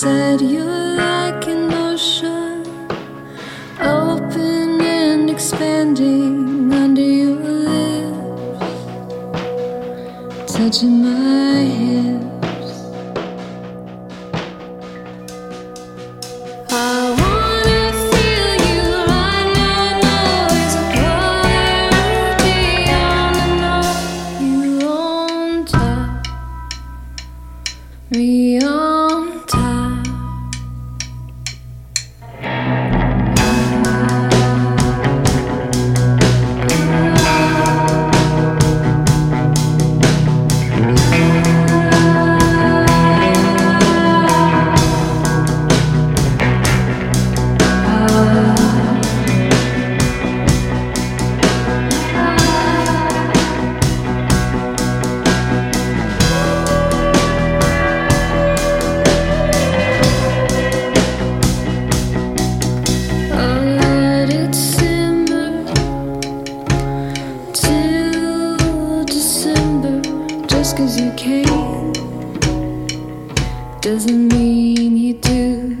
said you're like an ocean, open and expanding under your lips, touching my hand. just cause you can doesn't mean you do.